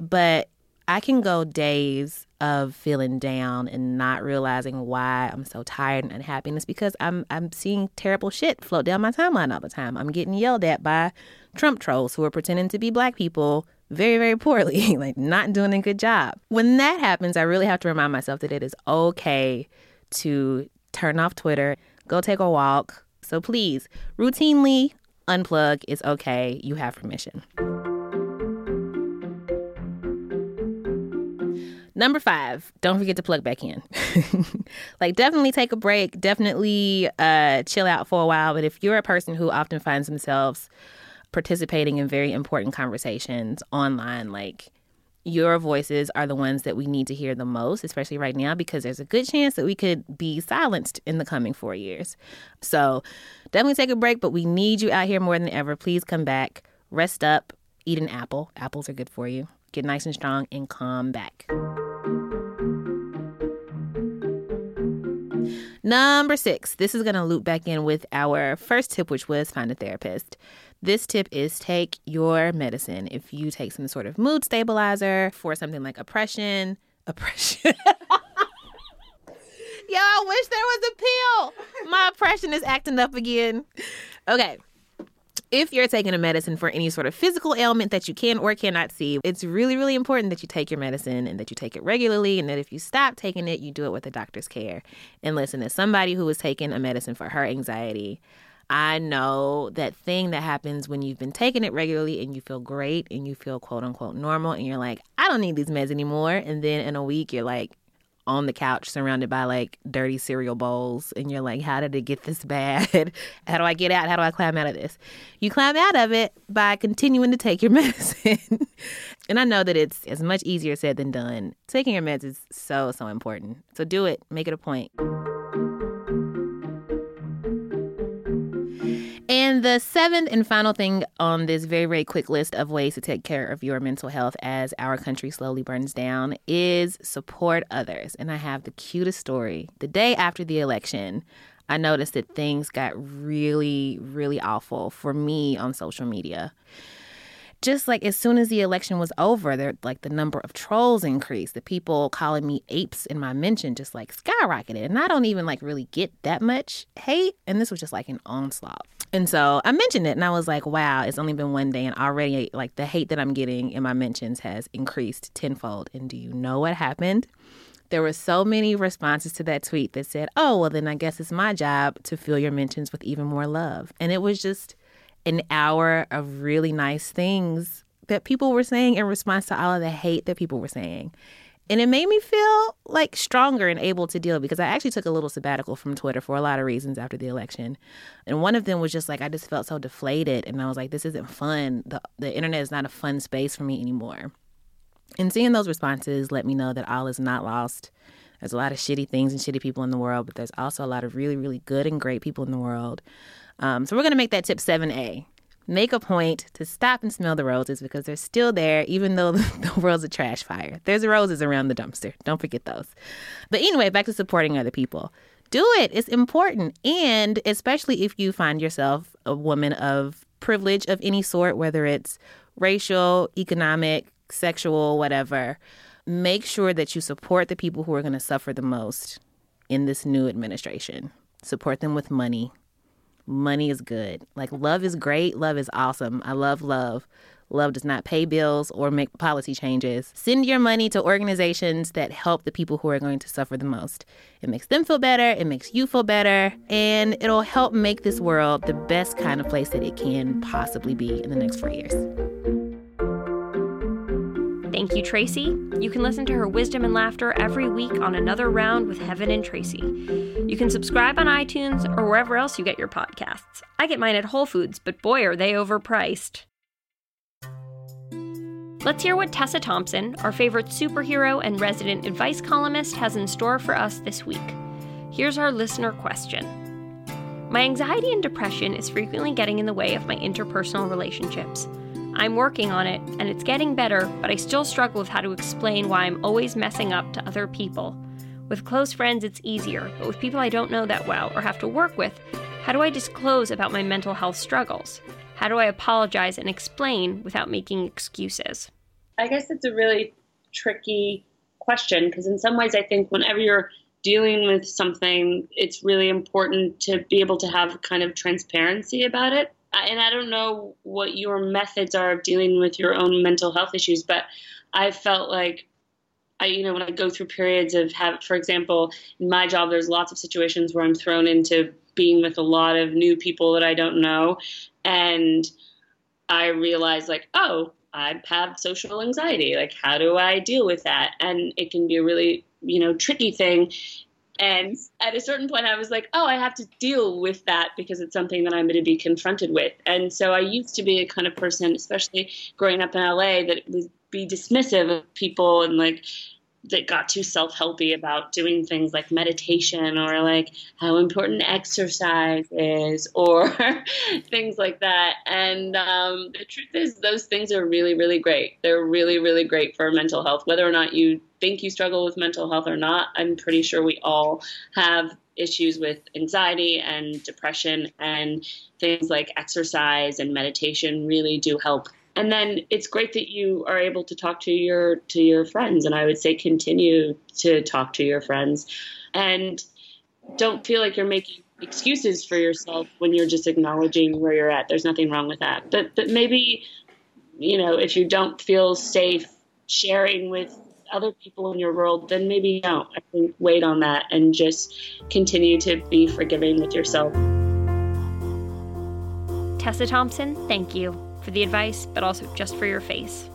But I can go days of feeling down and not realizing why I'm so tired and unhappy. And it's because I'm I'm seeing terrible shit float down my timeline all the time. I'm getting yelled at by Trump trolls who are pretending to be black people very, very poorly, [laughs] like not doing a good job. When that happens, I really have to remind myself that it is okay to turn off Twitter, go take a walk. So please, routinely unplug is okay. You have permission. Number five, don't forget to plug back in. [laughs] like, definitely take a break. Definitely uh, chill out for a while. But if you're a person who often finds themselves participating in very important conversations online. Like, your voices are the ones that we need to hear the most, especially right now, because there's a good chance that we could be silenced in the coming four years. So, definitely take a break, but we need you out here more than ever. Please come back, rest up, eat an apple. Apples are good for you. Get nice and strong and come back. Number six, this is going to loop back in with our first tip, which was find a therapist. This tip is take your medicine. If you take some sort of mood stabilizer for something like oppression, [laughs] oppression. Yo, I wish there was a pill. My oppression is acting up again. Okay. If you're taking a medicine for any sort of physical ailment that you can or cannot see, it's really, really important that you take your medicine and that you take it regularly. And that if you stop taking it, you do it with a doctor's care. And listen, as somebody who was taking a medicine for her anxiety, I know that thing that happens when you've been taking it regularly and you feel great and you feel quote unquote normal and you're like, I don't need these meds anymore. And then in a week, you're like, on the couch surrounded by like dirty cereal bowls and you're like how did it get this bad? [laughs] How do i get out? How do i climb out of this? You climb out of it by continuing to take your [laughs] medicine. And i know that it's as much easier said than done. Taking your meds is so so important. So do it. Make it a point And the seventh and final thing on this very, very quick list of ways to take care of your mental health as our country slowly burns down is support others. And I have the cutest story. The day after the election, I noticed that things got really, really awful for me on social media just like as soon as the election was over, there like the number of trolls increased. The people calling me apes in my mention just like skyrocketed. And I don't even like really get that much hate. And this was just like an onslaught. And so I mentioned it and I was like, wow, it's only been one day and already like the hate that I'm getting in my mentions has increased tenfold. And do you know what happened? There were so many responses to that tweet that said, oh, well, then I guess it's my job to fill your mentions with even more love. And it was just an hour of really nice things that people were saying in response to all of the hate that people were saying. And it made me feel like stronger and able to deal because I actually took a little sabbatical from Twitter for a lot of reasons after the election. And one of them was just like I just felt so deflated and I was like this isn't fun. The the internet is not a fun space for me anymore. And seeing those responses let me know that all is not lost. There's a lot of shitty things and shitty people in the world, but there's also a lot of really, really good and great people in the world. Um, so we're going to make that tip 7A. Make a point to stop and smell the roses because they're still there, even though [laughs] the world's a trash fire. There's roses around the dumpster. Don't forget those. But anyway, back to supporting other people. Do it. It's important. And especially if you find yourself a woman of privilege of any sort, whether it's racial, economic, sexual, whatever, make sure that you support the people who are going to suffer the most in this new administration. Support them with money, money is good. Like love is great. Love is awesome. I love love. Love does not pay bills or make policy changes. Send your money to organizations that help the people who are going to suffer the most. It makes them feel better, it makes you feel better, and it'll help make this world the best kind of place that it can possibly be in the next four years. Thank you, Tracy. You can listen to her wisdom and laughter every week on Another Round with Heben and Tracy. You can subscribe on iTunes or wherever else you get your podcasts. I get mine at Whole Foods, but boy, are they overpriced. Let's hear what Tessa Thompson, our favorite superhero and resident advice columnist, has in store for us this week. Here's our listener question My anxiety and depression is frequently getting in the way of my interpersonal relationships. I'm working on it, and it's getting better, but I still struggle with how to explain why I'm always messing up to other people. With close friends, it's easier, but with people I don't know that well or have to work with, how do I disclose about my mental health struggles? How do I apologize and explain without making excuses? I guess it's a really tricky question because, in some ways, I think whenever you're dealing with something, it's really important to be able to have kind of transparency about it and I don't know what your methods are of dealing with your own mental health issues, but I felt like I, you know, when I go through periods of have, for example, in my job, there's lots of situations where I'm thrown into being with a lot of new people that I don't know, and I realize like, oh, I have social anxiety. Like, how do I deal with that? And it can be a really, you know, tricky thing and at a certain point, I was like, oh, I have to deal with that because it's something that I'm going to be confronted with. And so I used to be a kind of person, especially growing up in LA, that would be dismissive of people and like that got too self-helpy about doing things like meditation or like how important exercise is or [laughs] things like that. And um, the truth is those things are really really great. They're really really great for mental health. Whether or not you think you struggle with mental health or not i'm pretty sure we all have issues with anxiety and depression and things like exercise and meditation really do help and then it's great that you are able to talk to your to your friends. And i would say continue to talk to your friends. And don't feel like you're making excuses for yourself when you're just acknowledging where you're at. There's nothing wrong with that. But but maybe you know if you don't feel safe sharing with other people in your world then maybe don't. I think wait on that and just continue to be forgiving with yourself. Tessa Thompson, thank you for the advice, but also just for your face.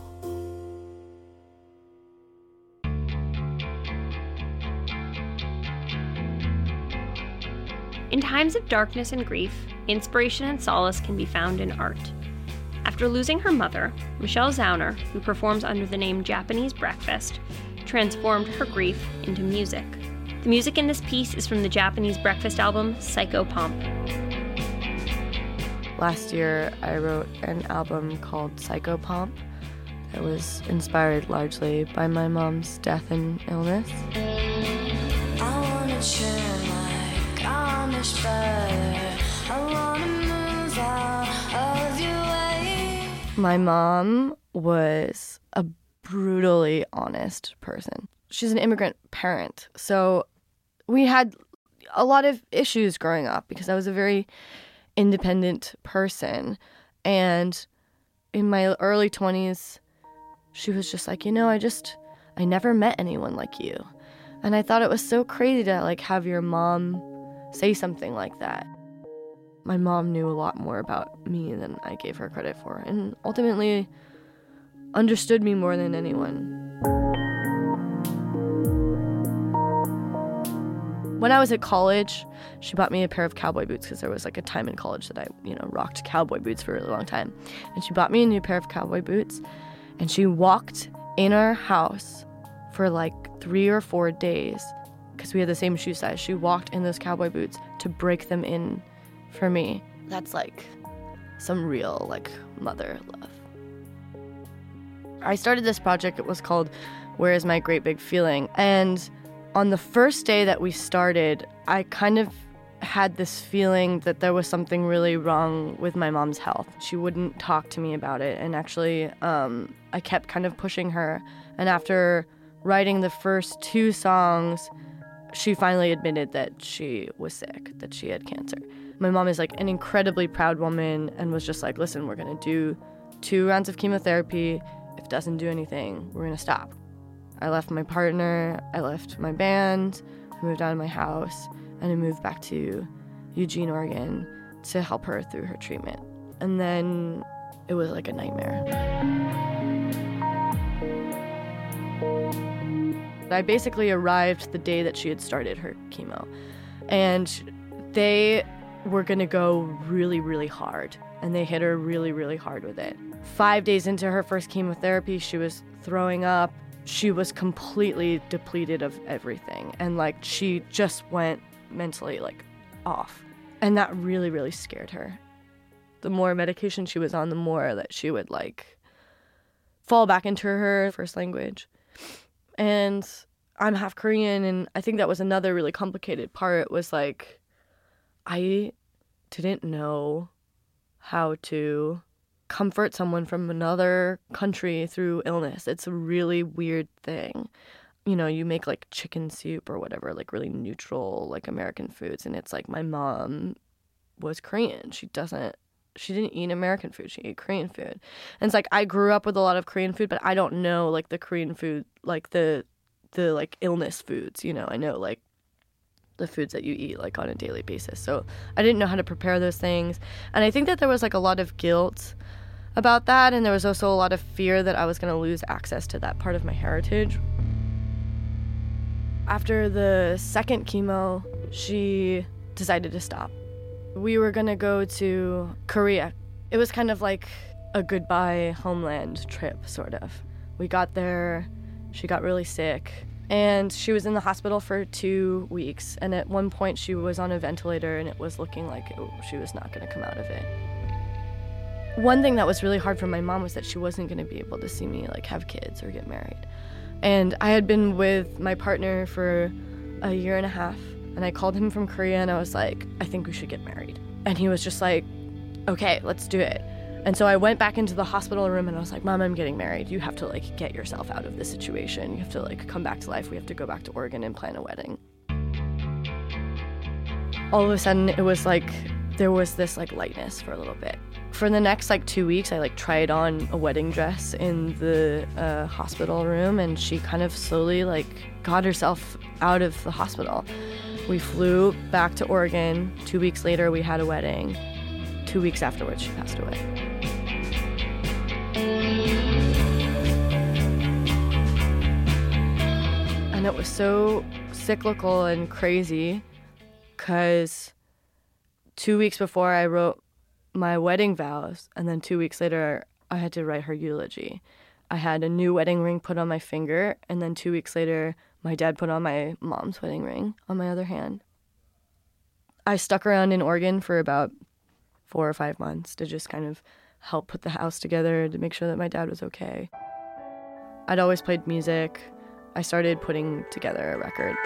In times of darkness and grief, inspiration and solace can be found in art. After losing her mother, Michelle Zauner, who performs under the name Japanese Breakfast, transformed her grief into music. The music in this piece is from the Japanese Breakfast album Psychopomp. Last year, I wrote an album called Psychopomp that was inspired largely by my mom's death and illness. My mom was a brutally honest person. She's an immigrant parent, so we had a lot of issues growing up because I was a very independent person. And in my early 20s, she was just like, you know, I just, I never met anyone like you. And I thought it was so crazy to like have your mom say something like that. My mom knew a lot more about me than I gave her credit for, and ultimately understood me more than anyone. When I was at college, she bought me a pair of cowboy boots because there was like a time in college that I, you know, rocked cowboy boots for a really long time. And she bought me a new pair of cowboy boots and she walked in our house for like three or four days because we had the same shoe size. She walked in those cowboy boots to break them in for me. That's like some real like mother love. I started this project, it was called Where is My Great Big Feeling? And on the first day that we started, I kind of had this feeling that there was something really wrong with my mom's health. She wouldn't talk to me about it. And actually, um, I kept kind of pushing her. And after writing the first two songs, she finally admitted that she was sick, that she had cancer. My mom is like an incredibly proud woman and was just like, listen, we're gonna do two rounds of chemotherapy. If it doesn't do anything, we're gonna stop. I left my partner, I left my band, I moved out of my house, and I moved back to Eugene, Oregon to help her through her treatment. And then it was like a nightmare. I basically arrived the day that she had started her chemo. And they were to go really, really hard. And they hit her really, really hard with it. Five days into her first chemotherapy, she was throwing up. She was completely depleted of everything. And like, she just went mentally like off. And that really, really scared her. The more medication she was on, the more that she would like fall back into her first language. And I'm half Korean and I think that was another really complicated part was like I didn't know how to comfort someone from another country through illness. It's a really weird thing. You know, you make like chicken soup or whatever, like really neutral, like American foods. And it's like my mom was Korean. She doesn't, she didn't eat American food. She ate Korean food. And it's like I grew up with a lot of Korean food, but I don't know like the Korean food, like the, the like illness foods, you know, I know like the foods that you eat like on a daily basis. So I didn't know how to prepare those things. And I think that there was like a lot of guilt about that and there was also a lot of fear that I was going to lose access to that part of my heritage. After the second chemo, she decided to stop. We were going to go to Korea. It was kind of like a goodbye homeland trip sort of. We got there, she got really sick and she was in the hospital for two weeks and at one point she was on a ventilator and it was looking like it, she was not going to come out of it. One thing that was really hard for my mom was that she wasn't going to be able to see me like have kids or get married. And i had been with my partner for a year and a half and i called him from korea and i was like i think we should get married. And he was just like okay let's do it and so I went back into the hospital room and I was like, Mom, I'm getting married. You have to like get yourself out of this situation. You have to like come back to life. We have to go back to Oregon and plan a wedding. All of a sudden, it was like there was this like lightness for a little bit. For the next like two weeks, I like tried on a wedding dress in the uh, hospital room, and she kind of slowly like got herself out of the hospital. We flew back to Oregon. Two weeks later, we had a wedding two weeks afterwards, she passed away. And it was so cyclical and crazy because two weeks before I wrote my wedding vows, and then two weeks later, I had to write her eulogy. I had a new wedding ring put on my finger, and then two weeks later, my dad put on my mom's wedding ring on my other hand. I stuck around in Oregon for about four or five months to just kind of help put the house together to make sure that my dad was okay. I'd always played music. I started putting together a record.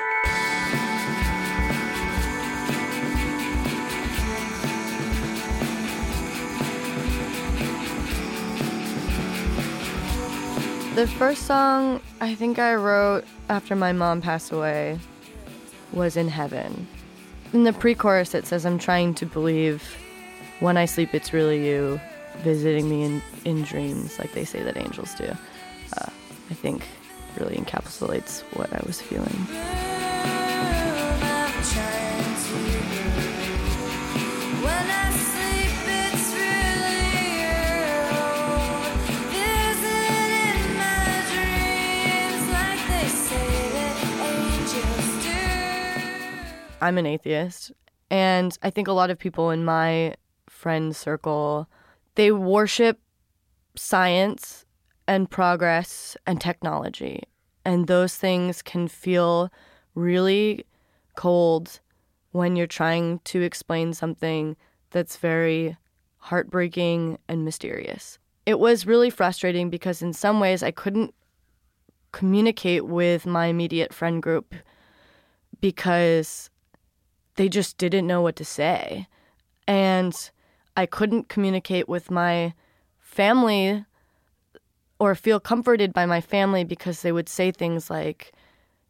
The first song I think I wrote after my mom passed away was In Heaven. In the pre chorus, it says, I'm trying to believe when I sleep, it's really you visiting me in, in dreams, like they say that angels do. Uh, I think really encapsulates what I was feeling. I'm an atheist, and I think a lot of people in my friend circle they worship science and progress and technology, and those things can feel really cold when you're trying to explain something that's very heartbreaking and mysterious. It was really frustrating because in some ways I couldn't communicate with my immediate friend group because they just didn't know what to say. And I couldn't communicate with my family or feel comforted by my family because they would say things like,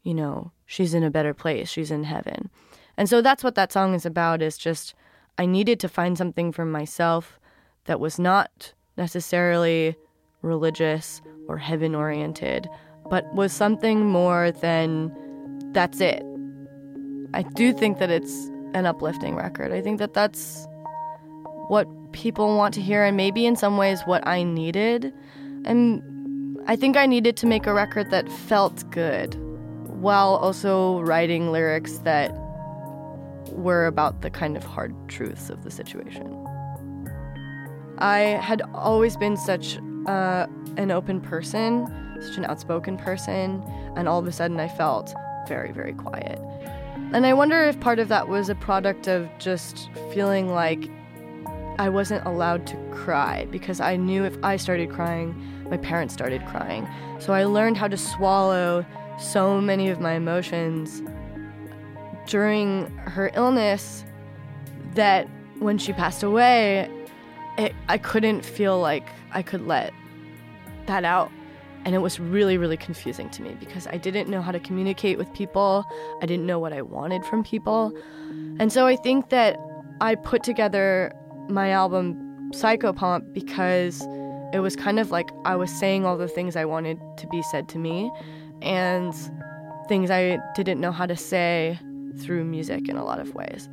you know, she's in a better place, she's in heaven. And so that's what that song is about is just I needed to find something for myself that was not necessarily religious or heaven oriented, but was something more than that's it. I do think that it's an uplifting record. I think that that's what people want to hear, and maybe in some ways what I needed. And I think I needed to make a record that felt good while also writing lyrics that were about the kind of hard truths of the situation. I had always been such uh, an open person, such an outspoken person, and all of a sudden I felt very, very quiet. And I wonder if part of that was a product of just feeling like I wasn't allowed to cry because I knew if I started crying, my parents started crying. So I learned how to swallow so many of my emotions during her illness that when she passed away, it, I couldn't feel like I could let that out and it was really, really confusing to me because I didn't know how to communicate with people. I didn't know what I wanted from people. And so I think that I put together my album Psychopomp because it was kind of like I was saying all the things I wanted to be said to me and things I didn't know how to say through music in a lot of ways.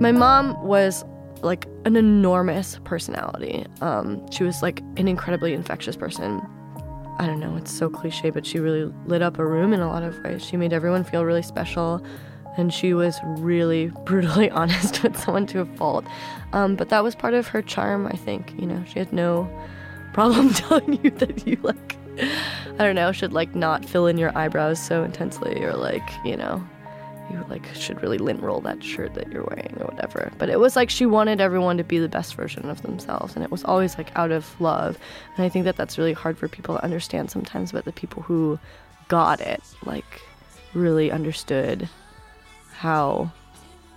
My mom was like an enormous personality. Um, she was like an incredibly infectious person. I don't know, it's so cliche, but she really lit up a room in a lot of ways. She made everyone feel really special, and she was really [laughs] brutally [laughs] honest with someone to a fault. Um, but that was part of her charm, I think. You know, she had no problem [laughs] telling you that you, like, I don't know, should, like, not fill in your eyebrows so intensely, or, like, you know, you like should really lint roll that shirt that you're wearing or whatever. But it was like she wanted everyone to be the best version of themselves, and it was always like out of love. And I think that that's really hard for people to understand sometimes. But the people who got it, like, really understood how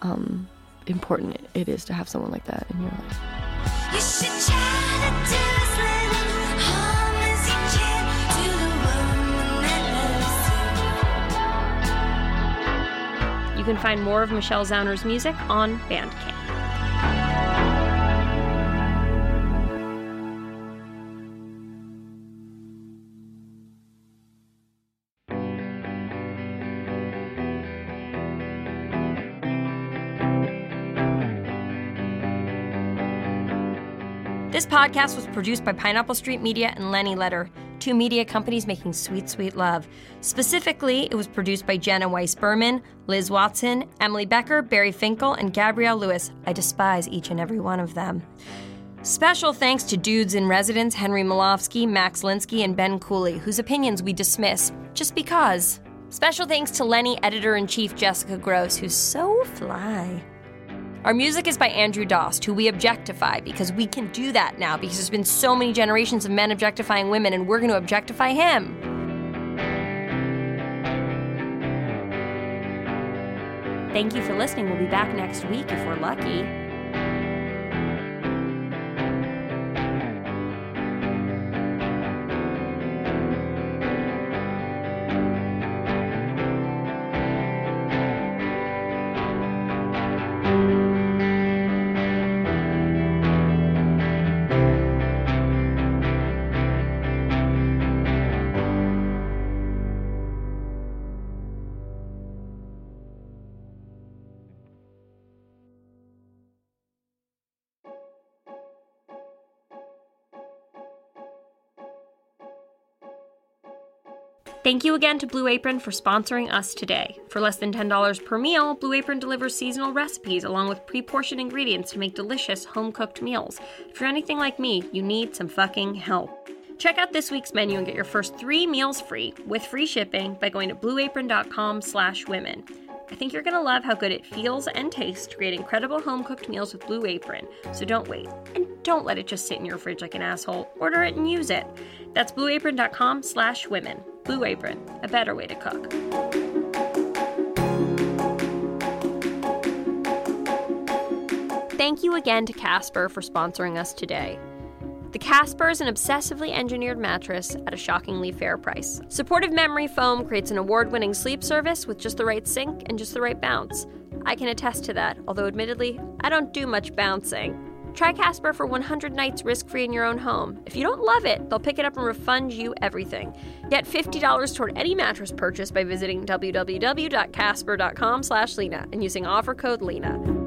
um, important it is to have someone like that in your life. You can find more of Michelle Zauner's music on Bandcamp. This podcast was produced by Pineapple Street Media and Lenny Letter, two media companies making sweet, sweet love. Specifically, it was produced by Jenna Weiss Berman, Liz Watson, Emily Becker, Barry Finkel, and Gabrielle Lewis. I despise each and every one of them. Special thanks to dudes in residence Henry Molofsky, Max Linsky, and Ben Cooley, whose opinions we dismiss just because. Special thanks to Lenny editor in chief Jessica Gross, who's so fly. Our music is by Andrew Dost, who we objectify because we can do that now because there's been so many generations of men objectifying women, and we're going to objectify him. Thank you for listening. We'll be back next week if we're lucky. Thank you again to Blue Apron for sponsoring us today. For less than $10 per meal, Blue Apron delivers seasonal recipes along with pre portioned ingredients to make delicious home cooked meals. If you're anything like me, you need some fucking help. Check out this week's menu and get your first three meals free with free shipping by going to blueapron.com slash women. I think you're going to love how good it feels and tastes to create incredible home cooked meals with Blue Apron. So don't wait. And don't let it just sit in your fridge like an asshole. Order it and use it. That's blueapron.com slash women. Blue Apron, a better way to cook. Thank you again to Casper for sponsoring us today. The Casper is an obsessively engineered mattress at a shockingly fair price. Supportive Memory Foam creates an award winning sleep service with just the right sink and just the right bounce. I can attest to that, although admittedly, I don't do much bouncing. Try Casper for 100 nights risk-free in your own home. If you don't love it, they'll pick it up and refund you everything. Get $50 toward any mattress purchase by visiting www.casper.com/lena and using offer code LENA.